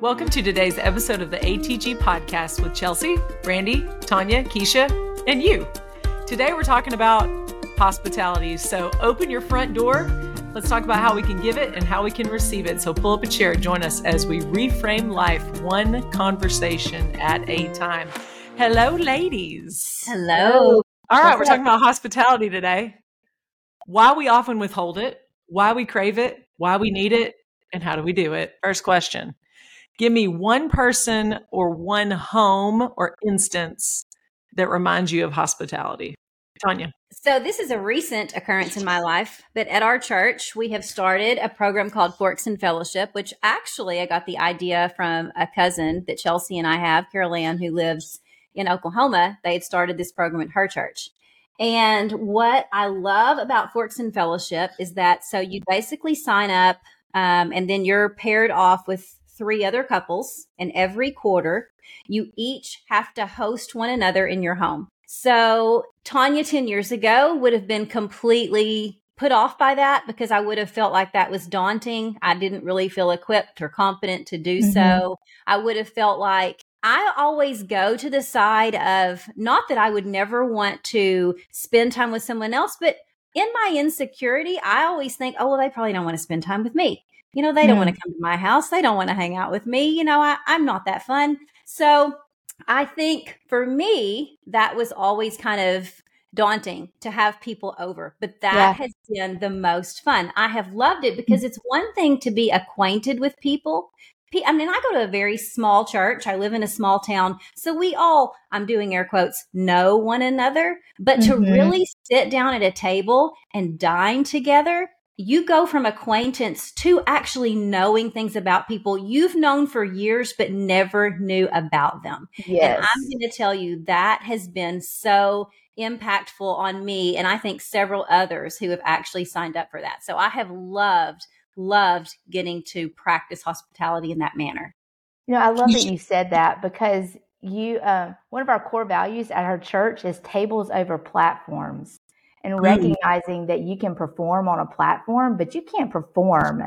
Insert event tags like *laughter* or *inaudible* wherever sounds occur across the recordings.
Welcome to today's episode of the ATG podcast with Chelsea, Brandy, Tanya, Keisha, and you. Today we're talking about hospitality. So open your front door. Let's talk about how we can give it and how we can receive it. So pull up a chair, join us as we reframe life one conversation at a time. Hello, ladies. Hello. All right, we're talking about hospitality today. Why we often withhold it, why we crave it, why we need it, and how do we do it? First question Give me one person or one home or instance that reminds you of hospitality. Tanya. So, this is a recent occurrence in my life, but at our church, we have started a program called Forks and Fellowship, which actually I got the idea from a cousin that Chelsea and I have, Carol Ann, who lives in Oklahoma. They had started this program at her church. And what I love about Forks and Fellowship is that so you basically sign up um, and then you're paired off with three other couples, and every quarter, you each have to host one another in your home. So, Tanya 10 years ago would have been completely put off by that because I would have felt like that was daunting. I didn't really feel equipped or competent to do mm-hmm. so. I would have felt like I always go to the side of not that I would never want to spend time with someone else, but in my insecurity, I always think, oh, well, they probably don't want to spend time with me. You know, they don't want to come to my house. They don't want to hang out with me. You know, I, I'm not that fun. So I think for me, that was always kind of daunting to have people over, but that yeah. has been the most fun. I have loved it because it's one thing to be acquainted with people. I mean, I go to a very small church. I live in a small town. So we all, I'm doing air quotes, know one another. But mm-hmm. to really sit down at a table and dine together, you go from acquaintance to actually knowing things about people you've known for years but never knew about them. Yes. And I'm going to tell you that has been so impactful on me and I think several others who have actually signed up for that. So I have loved loved getting to practice hospitality in that manner. You know, I love that you said that because you uh, one of our core values at our church is tables over platforms and mm. recognizing that you can perform on a platform, but you can't perform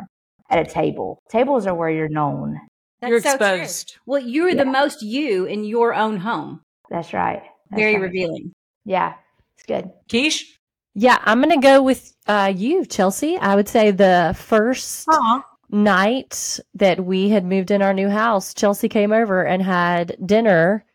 at a table. Tables are where you're known. That's you're so exposed. True. Well, you're yeah. the most you in your own home. That's right. That's Very right. revealing. Yeah, it's good. Keish? Yeah, I'm going to go with uh, you, Chelsea. I would say the 1st night that we had moved in our new house, Chelsea came over and had dinner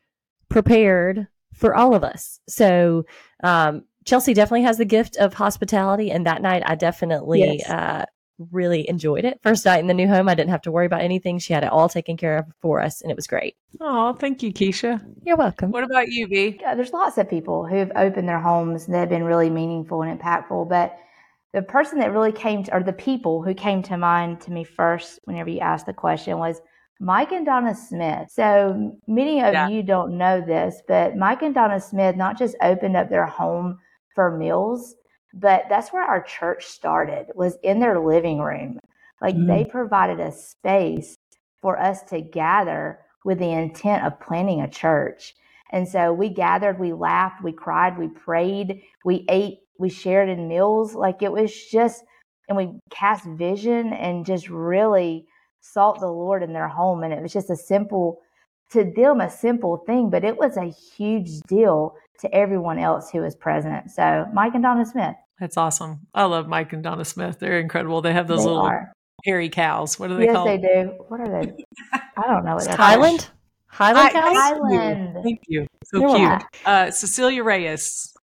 prepared for all of us. So um, Chelsea definitely has the gift of hospitality, and that night I definitely yes. uh, really enjoyed it. First night in the new home, I didn't have to worry about anything. She had it all taken care of for us, and it was great. Oh, thank you, Keisha. You're welcome. What about you, V? Yeah, there's lots of people who've opened their homes that have been really meaningful and impactful, but the person that really came to, or the people who came to mind to me first whenever you asked the question was Mike and Donna Smith. So many of yeah. you don't know this, but Mike and Donna Smith not just opened up their home for meals, but that's where our church started was in their living room. Like mm. they provided a space for us to gather with the intent of planning a church. And so we gathered, we laughed, we cried, we prayed, we ate, we shared in meals. Like it was just, and we cast vision and just really sought the Lord in their home. And it was just a simple, to them, a simple thing, but it was a huge deal to everyone else who is present. So Mike and Donna Smith. That's awesome. I love Mike and Donna Smith. They're incredible. They have those they little are. hairy cows. What are they yes, called? Yes, they do. What are they? I don't know what they're Highland? Highland cows? Highland. Thank you. So You're cute. Uh, Cecilia Reyes.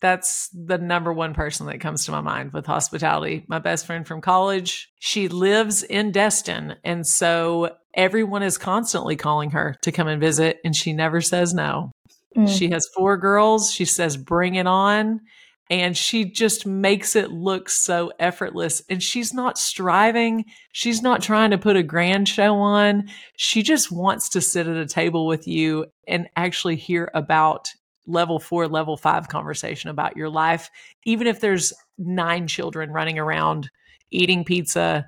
That's the number one person that comes to my mind with hospitality. My best friend from college. She lives in Destin. And so everyone is constantly calling her to come and visit, and she never says no. Mm. She has four girls. She says, bring it on. And she just makes it look so effortless. And she's not striving. She's not trying to put a grand show on. She just wants to sit at a table with you and actually hear about level four, level five conversation about your life. Even if there's nine children running around eating pizza,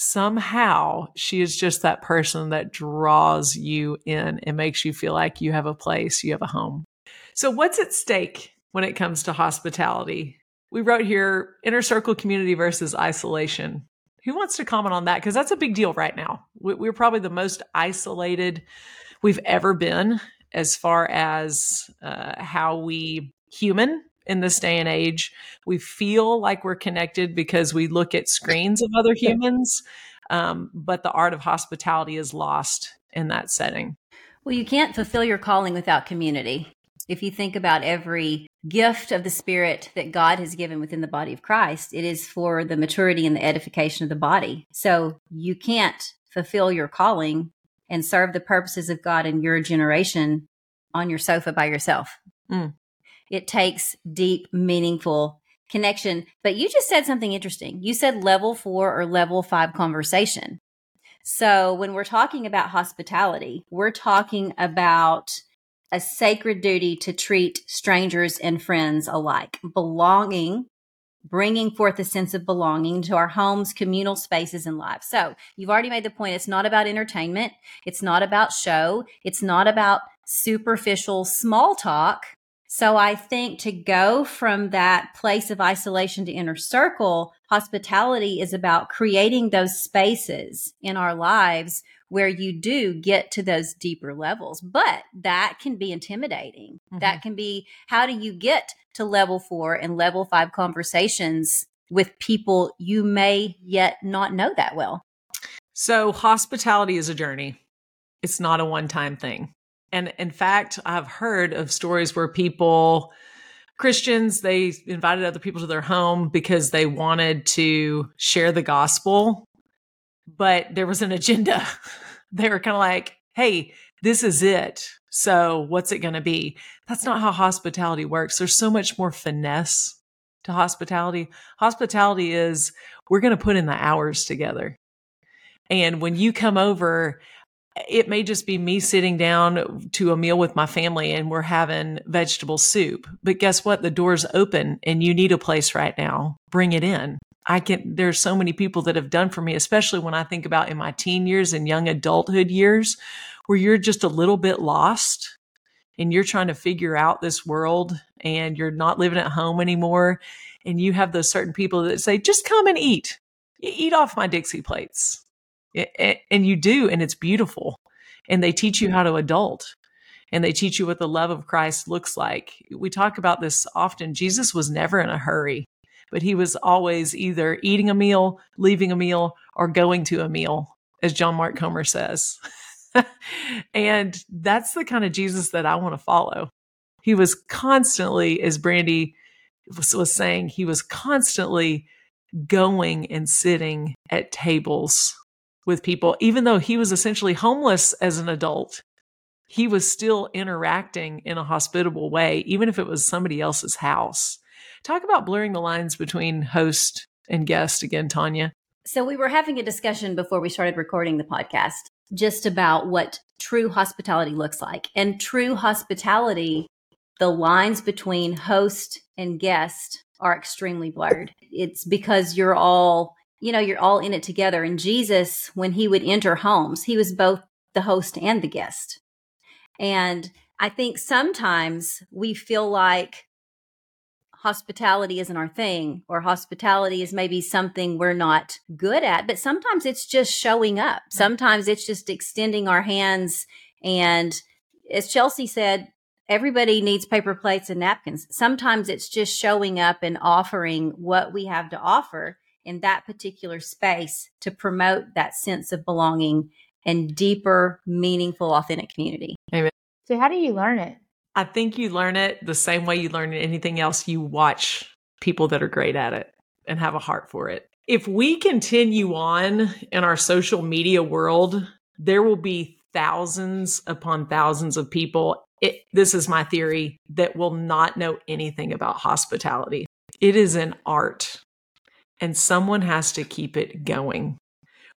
somehow she is just that person that draws you in and makes you feel like you have a place, you have a home. So, what's at stake when it comes to hospitality? We wrote here inner circle community versus isolation. Who wants to comment on that? Because that's a big deal right now. We're probably the most isolated we've ever been as far as uh, how we human in this day and age. We feel like we're connected because we look at screens of other humans, um, but the art of hospitality is lost in that setting. Well, you can't fulfill your calling without community. If you think about every gift of the Spirit that God has given within the body of Christ, it is for the maturity and the edification of the body. So you can't fulfill your calling and serve the purposes of God in your generation on your sofa by yourself. Mm. It takes deep, meaningful connection. But you just said something interesting. You said level four or level five conversation. So when we're talking about hospitality, we're talking about a sacred duty to treat strangers and friends alike, belonging, bringing forth a sense of belonging to our homes, communal spaces, and lives. So you've already made the point. It's not about entertainment. It's not about show. It's not about superficial small talk. So I think to go from that place of isolation to inner circle, hospitality is about creating those spaces in our lives where you do get to those deeper levels. But that can be intimidating. Mm-hmm. That can be how do you get to level four and level five conversations with people you may yet not know that well? So, hospitality is a journey, it's not a one time thing. And in fact, I've heard of stories where people, Christians, they invited other people to their home because they wanted to share the gospel, but there was an agenda. *laughs* they were kind of like, hey, this is it. So what's it going to be? That's not how hospitality works. There's so much more finesse to hospitality. Hospitality is we're going to put in the hours together. And when you come over, it may just be me sitting down to a meal with my family and we're having vegetable soup. But guess what? The door's open and you need a place right now. Bring it in. I can, there's so many people that have done for me, especially when I think about in my teen years and young adulthood years, where you're just a little bit lost and you're trying to figure out this world and you're not living at home anymore. And you have those certain people that say, just come and eat. Eat off my Dixie plates and you do and it's beautiful and they teach you mm-hmm. how to adult and they teach you what the love of Christ looks like. We talk about this often. Jesus was never in a hurry, but he was always either eating a meal, leaving a meal, or going to a meal, as John Mark mm-hmm. Comer says. *laughs* and that's the kind of Jesus that I want to follow. He was constantly, as Brandy was, was saying, he was constantly going and sitting at tables with people, even though he was essentially homeless as an adult. He was still interacting in a hospitable way, even if it was somebody else's house. Talk about blurring the lines between host and guest again, Tanya. So, we were having a discussion before we started recording the podcast just about what true hospitality looks like. And true hospitality, the lines between host and guest are extremely blurred. It's because you're all you know, you're all in it together. And Jesus, when he would enter homes, he was both the host and the guest. And I think sometimes we feel like hospitality isn't our thing or hospitality is maybe something we're not good at, but sometimes it's just showing up. Sometimes it's just extending our hands. And as Chelsea said, everybody needs paper plates and napkins. Sometimes it's just showing up and offering what we have to offer in that particular space to promote that sense of belonging and deeper, meaningful, authentic community. Amen. So, how do you learn it? I think you learn it the same way you learn anything else. You watch people that are great at it and have a heart for it. If we continue on in our social media world, there will be thousands upon thousands of people. It, this is my theory that will not know anything about hospitality. It is an art and someone has to keep it going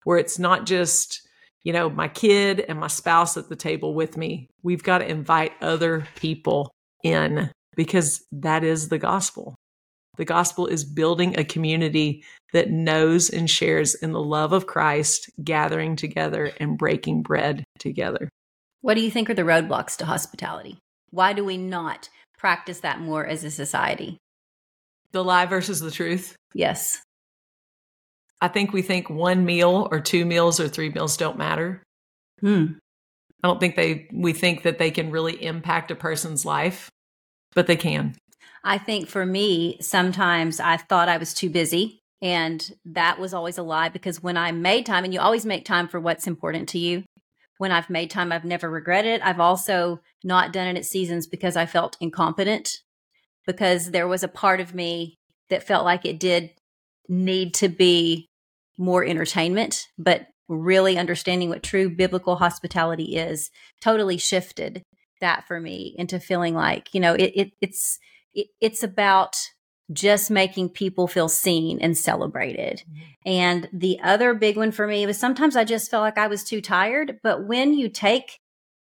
where it's not just you know my kid and my spouse at the table with me we've got to invite other people in because that is the gospel the gospel is building a community that knows and shares in the love of Christ, gathering together and breaking bread together. What do you think are the roadblocks to hospitality? Why do we not practice that more as a society? The lie versus the truth? Yes. I think we think one meal or two meals or three meals don't matter. Hmm. I don't think they, we think that they can really impact a person's life, but they can. I think for me, sometimes I thought I was too busy. And that was always a lie because when I made time, and you always make time for what's important to you, when I've made time, I've never regretted it. I've also not done it at seasons because I felt incompetent, because there was a part of me that felt like it did need to be more entertainment, but really understanding what true biblical hospitality is totally shifted that for me into feeling like, you know, it, it it's it, it's about just making people feel seen and celebrated. Mm-hmm. And the other big one for me was sometimes I just felt like I was too tired. But when you take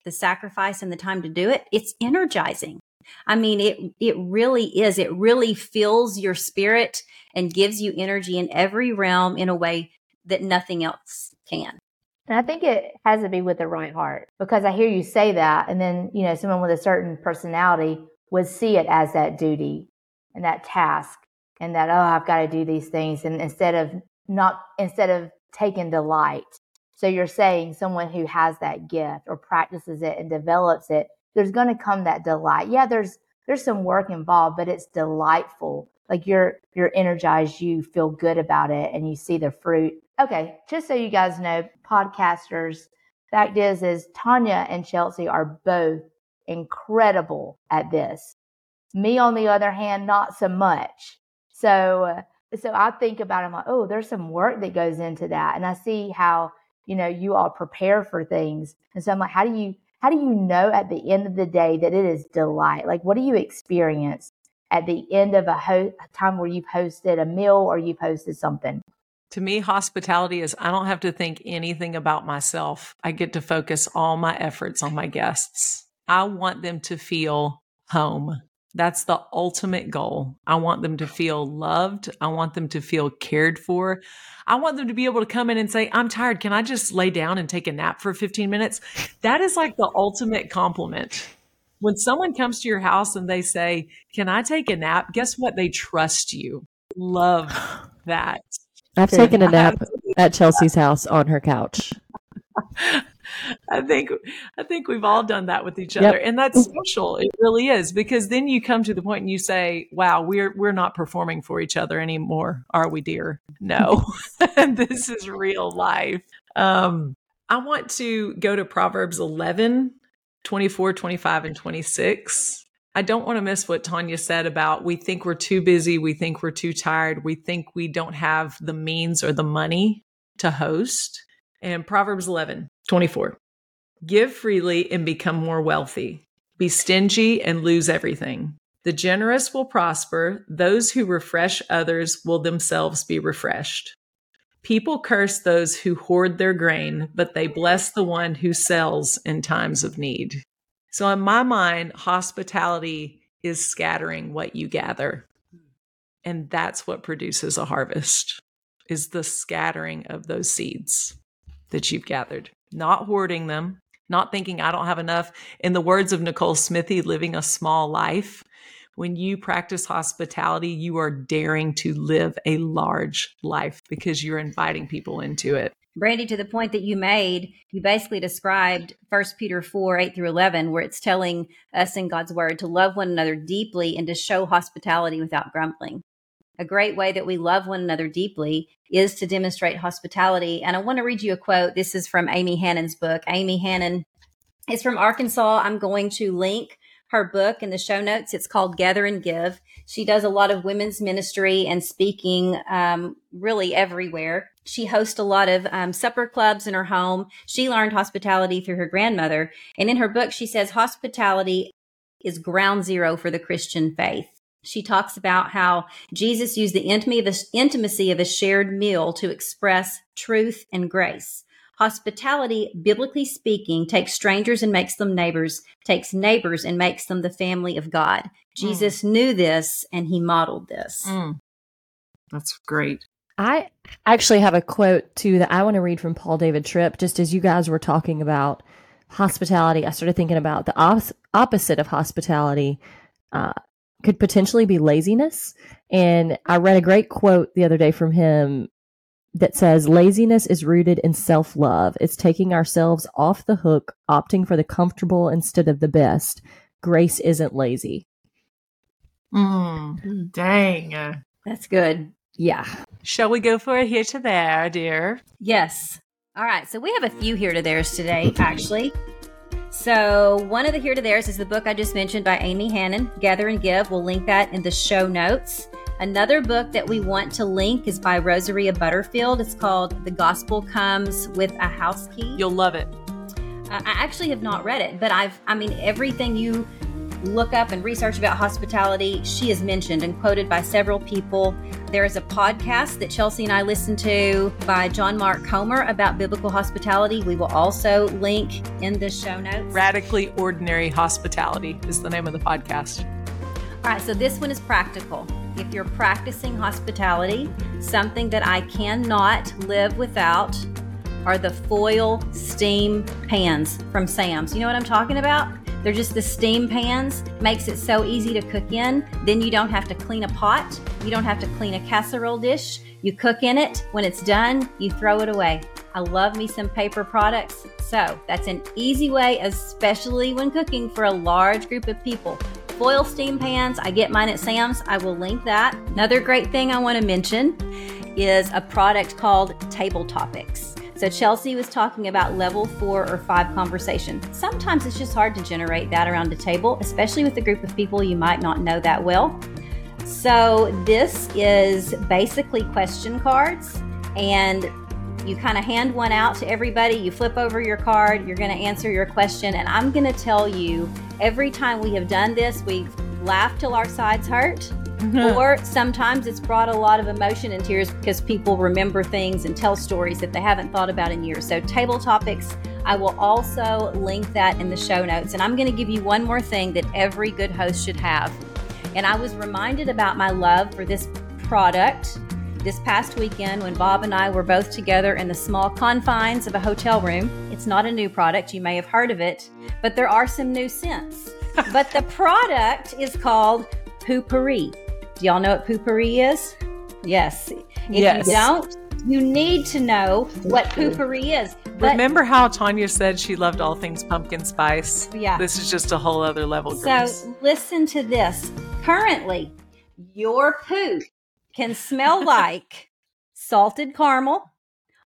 the sacrifice and the time to do it, it's energizing. I mean, it it really is. It really fills your spirit and gives you energy in every realm in a way that nothing else can. And I think it has to be with the right heart because I hear you say that, and then you know someone with a certain personality would see it as that duty and that task and that oh i've got to do these things and instead of not instead of taking delight so you're saying someone who has that gift or practices it and develops it there's going to come that delight yeah there's there's some work involved but it's delightful like you're you're energized you feel good about it and you see the fruit okay just so you guys know podcasters fact is is tanya and chelsea are both incredible at this me, on the other hand, not so much. So, so I think about it, I'm like, oh, there's some work that goes into that. And I see how, you know, you all prepare for things. And so I'm like, how do you, how do you know at the end of the day that it is delight? Like, what do you experience at the end of a, ho- a time where you've hosted a meal or you've hosted something? To me, hospitality is I don't have to think anything about myself. I get to focus all my efforts on my guests. I want them to feel home. That's the ultimate goal. I want them to feel loved. I want them to feel cared for. I want them to be able to come in and say, I'm tired. Can I just lay down and take a nap for 15 minutes? That is like the ultimate compliment. When someone comes to your house and they say, Can I take a nap? Guess what? They trust you. Love that. I've taken a nap at Chelsea's house on her couch. *laughs* I think I think we've all done that with each other, yep. and that's special. It really is because then you come to the point and you say, "Wow, we're we're not performing for each other anymore, are we, dear? No, *laughs* *laughs* this is real life." Um, I want to go to Proverbs 11, 24, 25, and 26. I don't want to miss what Tanya said about we think we're too busy, we think we're too tired, we think we don't have the means or the money to host. And Proverbs 11, 24. Give freely and become more wealthy. Be stingy and lose everything. The generous will prosper. Those who refresh others will themselves be refreshed. People curse those who hoard their grain, but they bless the one who sells in times of need. So, in my mind, hospitality is scattering what you gather. And that's what produces a harvest is the scattering of those seeds that you've gathered, not hoarding them, not thinking I don't have enough. In the words of Nicole Smithy, living a small life. When you practice hospitality, you are daring to live a large life because you're inviting people into it. Brandy, to the point that you made, you basically described First Peter 4 8 through 11, where it's telling us in God's word to love one another deeply and to show hospitality without grumbling. A great way that we love one another deeply is to demonstrate hospitality. And I want to read you a quote. This is from Amy Hannon's book. Amy Hannon is from Arkansas. I'm going to link her book in the show notes. It's called Gather and Give. She does a lot of women's ministry and speaking um, really everywhere. She hosts a lot of um, supper clubs in her home. She learned hospitality through her grandmother. And in her book, she says hospitality is ground zero for the Christian faith she talks about how Jesus used the intimacy of a shared meal to express truth and grace. Hospitality, biblically speaking, takes strangers and makes them neighbors, takes neighbors and makes them the family of God. Jesus mm. knew this and he modeled this. Mm. That's great. I actually have a quote too that I want to read from Paul David Tripp. Just as you guys were talking about hospitality, I started thinking about the op- opposite of hospitality. Uh, could potentially be laziness. And I read a great quote the other day from him that says laziness is rooted in self love. It's taking ourselves off the hook, opting for the comfortable instead of the best. Grace isn't lazy. Mm, dang. That's good. Yeah. Shall we go for a here to there, dear? Yes. All right. So we have a few here to theirs today, actually. So one of the here to theirs is the book I just mentioned by Amy Hannon, Gather and Give. We'll link that in the show notes. Another book that we want to link is by Rosaria Butterfield. It's called The Gospel Comes with a House Key. You'll love it. Uh, I actually have not read it, but I've, I mean, everything you look up and research about hospitality, she is mentioned and quoted by several people. There is a podcast that Chelsea and I listen to by John Mark Comer about biblical hospitality. We will also link in the show notes. Radically Ordinary Hospitality is the name of the podcast. All right, so this one is practical. If you're practicing hospitality, something that I cannot live without are the foil steam pans from Sam's. You know what I'm talking about? They're just the steam pans, makes it so easy to cook in. Then you don't have to clean a pot, you don't have to clean a casserole dish. You cook in it. When it's done, you throw it away. I love me some paper products. So that's an easy way, especially when cooking for a large group of people. Foil steam pans, I get mine at Sam's. I will link that. Another great thing I want to mention is a product called Table Topics. So Chelsea was talking about level four or five conversation. Sometimes it's just hard to generate that around a table, especially with a group of people you might not know that well. So this is basically question cards and you kind of hand one out to everybody. You flip over your card, you're going to answer your question. And I'm going to tell you every time we have done this, we've laughed till our sides hurt *laughs* or sometimes it's brought a lot of emotion and tears because people remember things and tell stories that they haven't thought about in years. So, table topics, I will also link that in the show notes. And I'm going to give you one more thing that every good host should have. And I was reminded about my love for this product this past weekend when Bob and I were both together in the small confines of a hotel room. It's not a new product, you may have heard of it, but there are some new scents. *laughs* but the product is called Poo-Pourri. Do y'all know what Poo-Pourri is? Yes. If yes. you don't, you need to know what Poo-Pourri is. But Remember how Tanya said she loved all things pumpkin spice? Yeah. This is just a whole other level. So listen to this. Currently, your poo can smell *laughs* like salted caramel,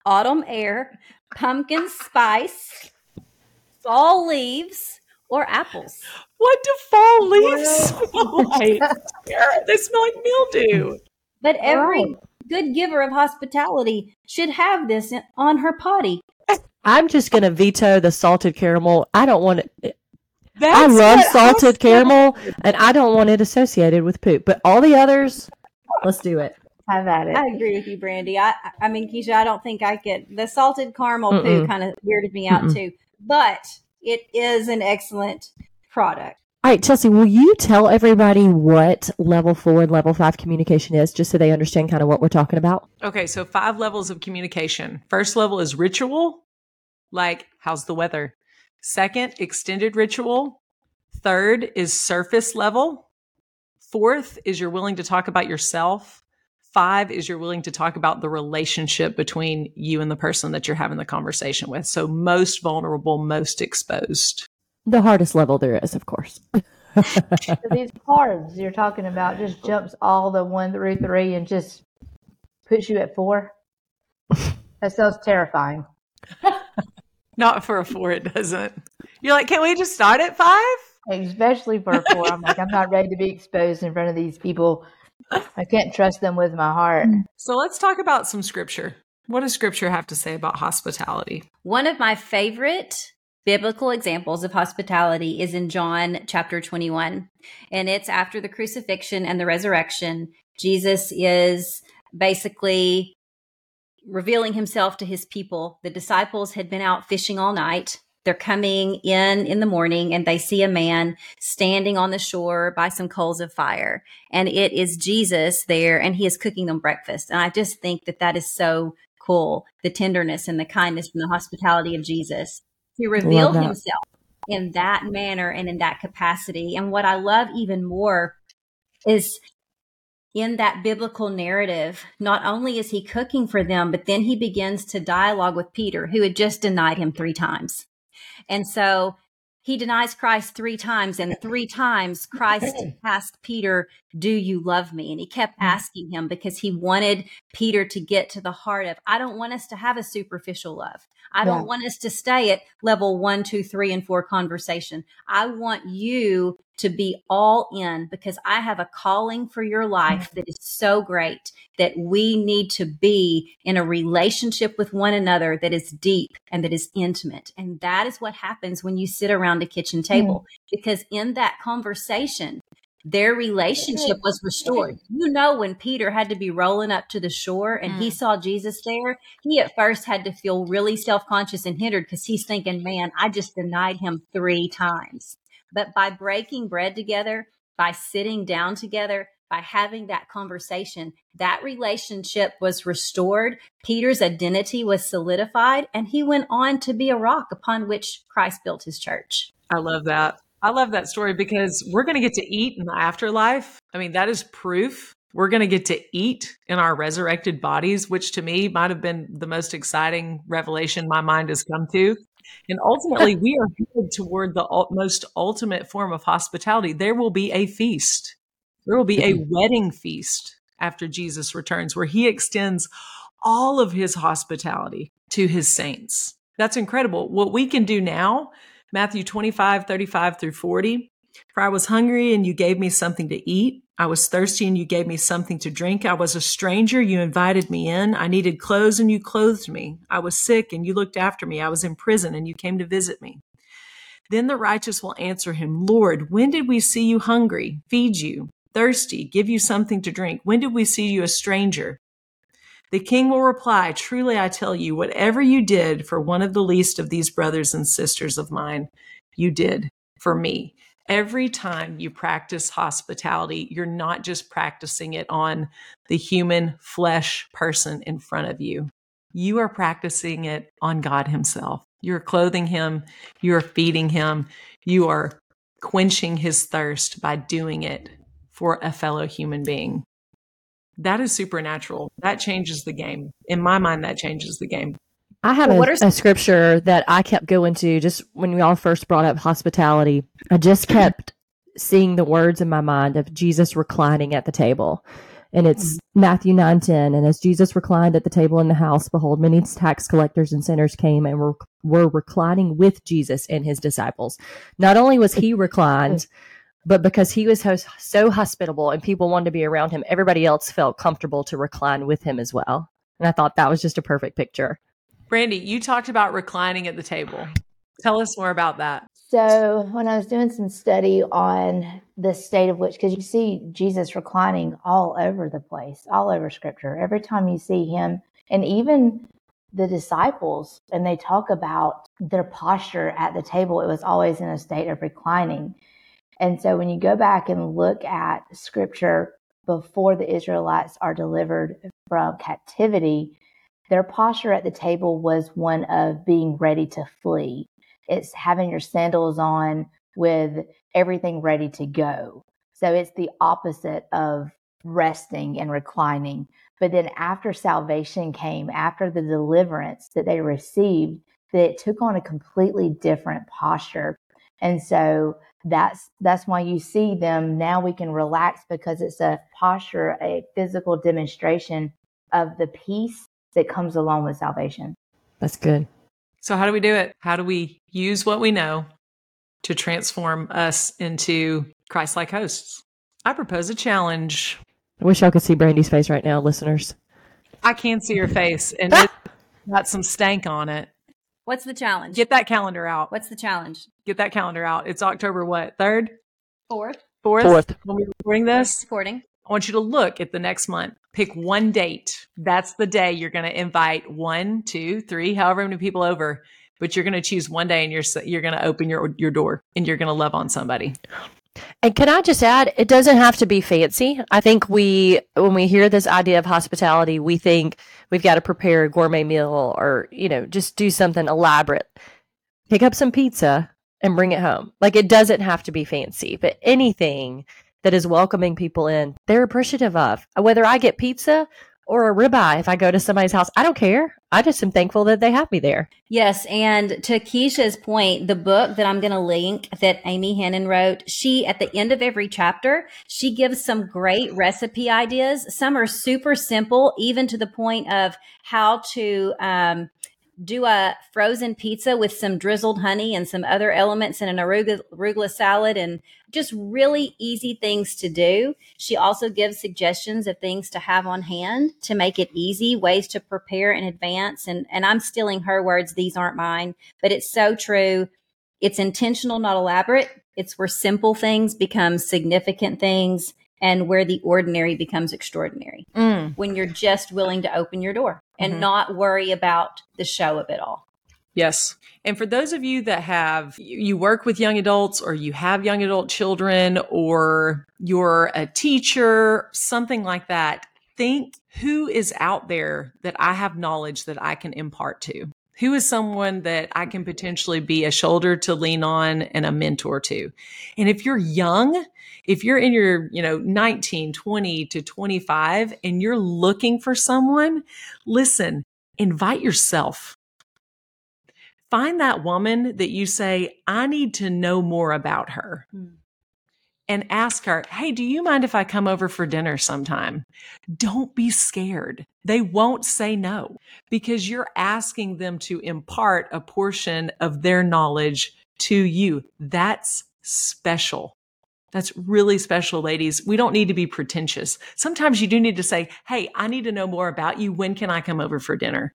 autumn air, pumpkin spice, fall leaves, or apples. What do fall leaves smell like? *laughs* they smell like mildew. But every right. good giver of hospitality should have this on her potty. I'm just going to veto the salted caramel. I don't want it. That's I love salted caramel, and I don't want it associated with poop. But all the others, let's do it. Have at it. I agree with you, Brandy. I, I mean, Keisha, I don't think I could. The salted caramel Mm-mm. poo kind of weirded me out Mm-mm. too. But it is an excellent product. All right, Chelsea, will you tell everybody what level four and level five communication is, just so they understand kind of what we're talking about? Okay, so five levels of communication. First level is ritual, like how's the weather? Second, extended ritual. Third is surface level. Fourth is you're willing to talk about yourself. Five is you're willing to talk about the relationship between you and the person that you're having the conversation with. So, most vulnerable, most exposed the hardest level there is, of course. *laughs* so these cards you're talking about just jumps all the one through three and just puts you at four. *laughs* That sounds terrifying. *laughs* Not for a four, it doesn't. You're like, can we just start at five? Especially for a four. I'm like, I'm not ready to be exposed in front of these people. I can't trust them with my heart. So let's talk about some scripture. What does scripture have to say about hospitality? One of my favorite biblical examples of hospitality is in John chapter 21. And it's after the crucifixion and the resurrection. Jesus is basically revealing himself to his people. The disciples had been out fishing all night. They're coming in in the morning and they see a man standing on the shore by some coals of fire. And it is Jesus there and he is cooking them breakfast. And I just think that that is so cool. The tenderness and the kindness and the hospitality of Jesus to reveal himself in that manner and in that capacity. And what I love even more is in that biblical narrative, not only is he cooking for them, but then he begins to dialogue with Peter, who had just denied him three times. And so he denies Christ three times, and three times Christ asked Peter, Do you love me? And he kept mm. asking him because he wanted Peter to get to the heart of, I don't want us to have a superficial love. I don't want us to stay at level one, two, three, and four conversation. I want you to be all in because I have a calling for your life that is so great that we need to be in a relationship with one another that is deep and that is intimate. And that is what happens when you sit around a kitchen table mm. because in that conversation, their relationship was restored. You know, when Peter had to be rolling up to the shore and mm. he saw Jesus there, he at first had to feel really self conscious and hindered because he's thinking, man, I just denied him three times. But by breaking bread together, by sitting down together, by having that conversation, that relationship was restored. Peter's identity was solidified, and he went on to be a rock upon which Christ built his church. I love that. I love that story because we're going to get to eat in the afterlife. I mean, that is proof. We're going to get to eat in our resurrected bodies, which to me might have been the most exciting revelation my mind has come to. And ultimately, we are headed toward the most ultimate form of hospitality. There will be a feast, there will be a mm-hmm. wedding feast after Jesus returns, where he extends all of his hospitality to his saints. That's incredible. What we can do now, Matthew 25, 35 through 40. For I was hungry and you gave me something to eat. I was thirsty and you gave me something to drink. I was a stranger. You invited me in. I needed clothes and you clothed me. I was sick and you looked after me. I was in prison and you came to visit me. Then the righteous will answer him, Lord, when did we see you hungry, feed you, thirsty, give you something to drink? When did we see you a stranger? The king will reply, Truly I tell you, whatever you did for one of the least of these brothers and sisters of mine, you did for me. Every time you practice hospitality, you're not just practicing it on the human flesh person in front of you. You are practicing it on God Himself. You're clothing Him, you're feeding Him, you are quenching His thirst by doing it for a fellow human being. That is supernatural. That changes the game. In my mind, that changes the game. I have well, a, a, scripture that I kept going to just when we all first brought up hospitality. I just kept seeing the words in my mind of Jesus reclining at the table. And it's mm-hmm. Matthew 9 10. And as Jesus reclined at the table in the house, behold, many tax collectors and sinners came and were, were reclining with Jesus and his disciples. Not only was he reclined, but because he was so, so hospitable and people wanted to be around him, everybody else felt comfortable to recline with him as well. And I thought that was just a perfect picture. Brandy, you talked about reclining at the table. Tell us more about that. So, when I was doing some study on the state of which, because you see Jesus reclining all over the place, all over scripture, every time you see him, and even the disciples, and they talk about their posture at the table, it was always in a state of reclining. And so, when you go back and look at scripture before the Israelites are delivered from captivity, their posture at the table was one of being ready to flee. It's having your sandals on with everything ready to go. So it's the opposite of resting and reclining. But then after salvation came, after the deliverance that they received, that it took on a completely different posture. And so that's that's why you see them now we can relax because it's a posture, a physical demonstration of the peace that comes along with salvation. That's good. So, how do we do it? How do we use what we know to transform us into Christ like hosts? I propose a challenge. I wish I could see Brandy's face right now, listeners. I can see your face, and *laughs* it's got some stank on it. What's the challenge? Get that calendar out. What's the challenge? Get that calendar out. It's October what? Third? Fourth. Fourth. Fourth. When we're recording this. Recording. I want you to look at the next month. Pick one date. That's the day you're going to invite one, two, three, however many people over. But you're going to choose one day, and you're you're going to open your your door, and you're going to love on somebody. And can I just add, it doesn't have to be fancy. I think we, when we hear this idea of hospitality, we think we've got to prepare a gourmet meal or, you know, just do something elaborate. Pick up some pizza and bring it home. Like it doesn't have to be fancy, but anything that is welcoming people in, they're appreciative of. Whether I get pizza or a ribeye if I go to somebody's house, I don't care. I just am thankful that they have me there. Yes. And to Keisha's point, the book that I'm going to link that Amy Hannon wrote, she, at the end of every chapter, she gives some great recipe ideas. Some are super simple, even to the point of how to, um, do a frozen pizza with some drizzled honey and some other elements in an arugula, salad and just really easy things to do. She also gives suggestions of things to have on hand to make it easy, ways to prepare in advance. And, and I'm stealing her words. These aren't mine, but it's so true. It's intentional, not elaborate. It's where simple things become significant things and where the ordinary becomes extraordinary mm. when you're just willing to open your door and mm-hmm. not worry about the show of it all. Yes. And for those of you that have, you work with young adults or you have young adult children or you're a teacher, something like that, think who is out there that I have knowledge that I can impart to? Who is someone that I can potentially be a shoulder to lean on and a mentor to? And if you're young, if you're in your, you know, 19, 20 to 25 and you're looking for someone, listen, invite yourself. Find that woman that you say, I need to know more about her. Hmm and ask her, Hey, do you mind if I come over for dinner sometime? Don't be scared. They won't say no because you're asking them to impart a portion of their knowledge to you. That's special. That's really special, ladies. We don't need to be pretentious. Sometimes you do need to say, Hey, I need to know more about you. When can I come over for dinner?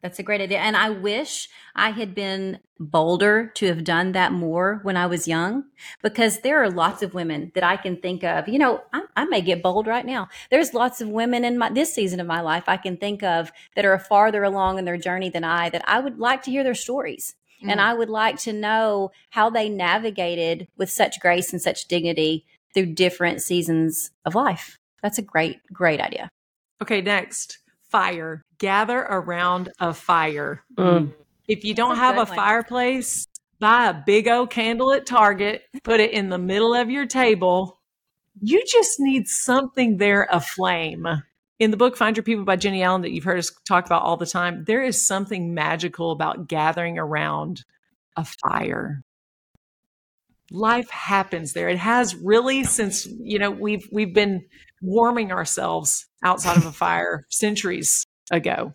That's a great idea. And I wish I had been bolder to have done that more when I was young, because there are lots of women that I can think of. You know, I, I, may get bold right now. There's lots of women in my, this season of my life I can think of that are farther along in their journey than I, that I would like to hear their stories. Mm. And I would like to know how they navigated with such grace and such dignity through different seasons of life. That's a great, great idea. Okay, next fire. Gather around a fire. Mm. If you don't have a one. fireplace, buy a big old candle at Target, put it in the middle of your table. You just need something there aflame. In the book Find Your People by Jennie Allen that you've heard us talk about all the time, there is something magical about gathering around a fire. Life happens there. It has really since, you know, we've we've been warming ourselves outside of a *laughs* fire centuries ago.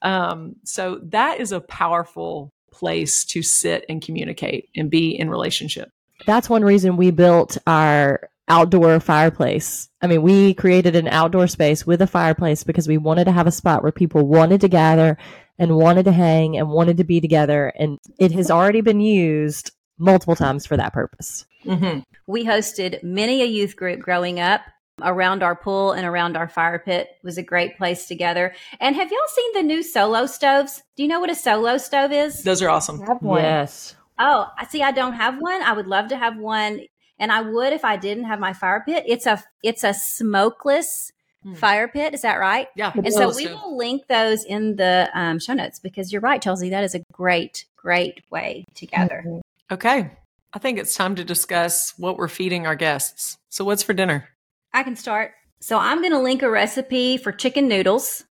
Um, so that is a powerful place to sit and communicate and be in relationship. That's one reason we built our outdoor fireplace. I mean, we created an outdoor space with a fireplace because we wanted to have a spot where people wanted to gather and wanted to hang and wanted to be together. And it has already been used multiple times for that purpose. Mm-hmm. We hosted many a youth group growing up around our pool and around our fire pit it was a great place together. And have y'all seen the new solo stoves? Do you know what a solo stove is? Those are awesome. Yes. Oh, I see. I don't have one. I would love to have one, and I would if I didn't have my fire pit. It's a it's a smokeless hmm. fire pit. Is that right? Yeah. And so we will link those in the um, show notes because you're right, Chelsea. That is a great, great way together. Mm-hmm. Okay. I think it's time to discuss what we're feeding our guests. So, what's for dinner? I can start. So I'm going to link a recipe for chicken noodles.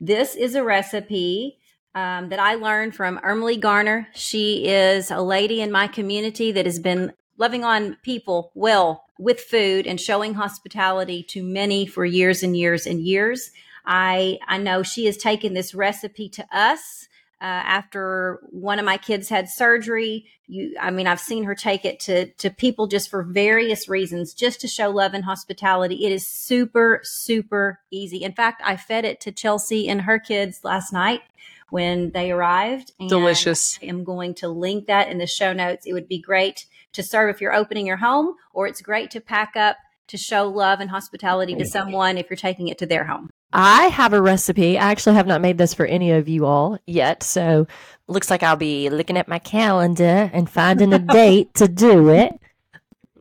This is a recipe um, that I learned from Erma Lea Garner. She is a lady in my community that has been loving on people well with food and showing hospitality to many for years and years and years. I I know she has taken this recipe to us uh, after one of my kids had surgery. You, I mean, I've seen her take it to to people just for various reasons, just to show love and hospitality. It is super super easy. In fact, I fed it to Chelsea and her kids last night when they arrived. Delicious. I am going to link that in the show notes. It would be great to serve if you're opening your home, or it's great to pack up to show love and hospitality to someone if you're taking it to their home. I have a recipe. I actually have not made this for any of you all yet. So looks like I'll be looking at my calendar and finding a *laughs* date to do it.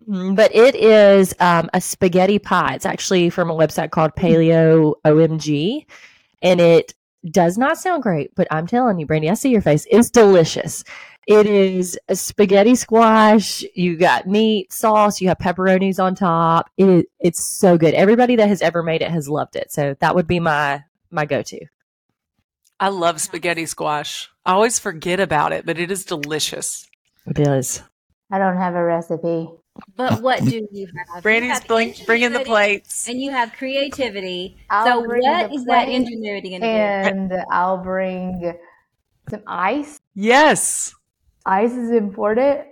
Mm, but it is um, a spaghetti pie. It's actually from a website called Paleo OMG. And it does not sound great, but I'm telling you, Brandy, I see your face. It's delicious. It is a spaghetti squash. You got meat, sauce, you have pepperonis on top. It, it's so good. Everybody that has ever made it has loved it. So that would be my my go-to. I love spaghetti squash. I always forget about it, but it is delicious. It is. I don't have a recipe. But what do you have? Brandy's bring, bringing the plates. And you have creativity. I'll so bring what the is that ingenuity going to do? And I'll bring some ice. Yes. Ice is important.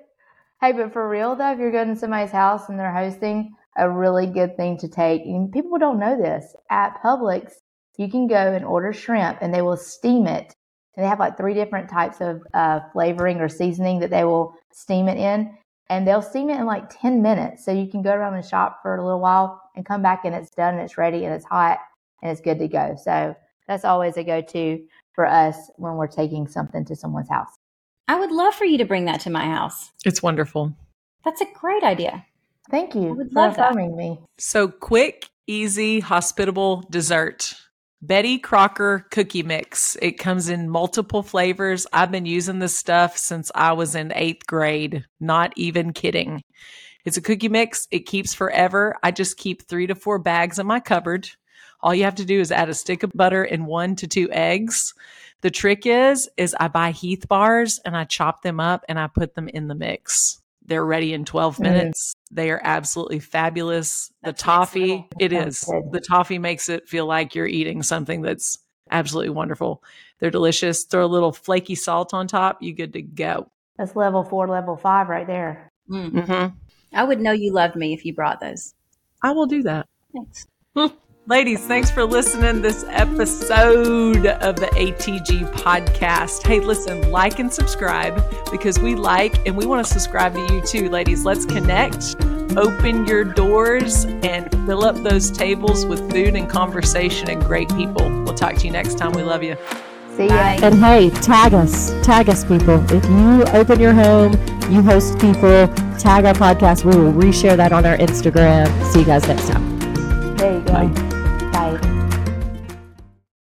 Hey, but for real though, if you're going to somebody's house and they're hosting, a really good thing to take, and people don't know this, at Publix, you can go and order shrimp and they will steam it. And they have like three different types of uh, flavoring or seasoning that they will steam it in. And they'll steam it in like 10 minutes. So you can go around and shop for a little while and come back and it's done and it's ready and it's hot and it's good to go. So that's always a go to for us when we're taking something to someone's house. I would love for you to bring that to my house. It's wonderful. That's a great idea. Thank you I you would love that. affirming me. So quick, easy, hospitable dessert. Betty Crocker cookie mix. It comes in multiple flavors. I've been using this stuff since I was in eighth grade. Not even kidding. It's a cookie mix. It keeps forever. I just keep three to four bags in my cupboard. All you have to do is add a stick of butter and one to two eggs. The trick is, is I buy Heath bars and I chop them up and I put them in the mix. They're ready in 12 Mm. minutes. They are absolutely fabulous. The That's next toffee, level. it Sounds is. good. The toffee makes it feel like you're eating something that's absolutely wonderful. They're delicious. Throw a little flaky salt on top. You good to go. That's level four, level five right there. Mm. Mm-hmm. I would know you loved me if you brought those. I will do that. Thanks. *laughs* Ladies, thanks for listening this episode of the ATG podcast. Hey, listen, like and subscribe because we like and we want to subscribe to you too, ladies. Let's connect, open your doors, and fill up those tables with food and conversation and great people. We'll talk to you next time. We love you. See ya. Bye. And hey, tag us. Tag us, people. If you open your home, you host people, tag our podcast. We will reshare that on our Instagram. See you guys next time. There you go. Bye.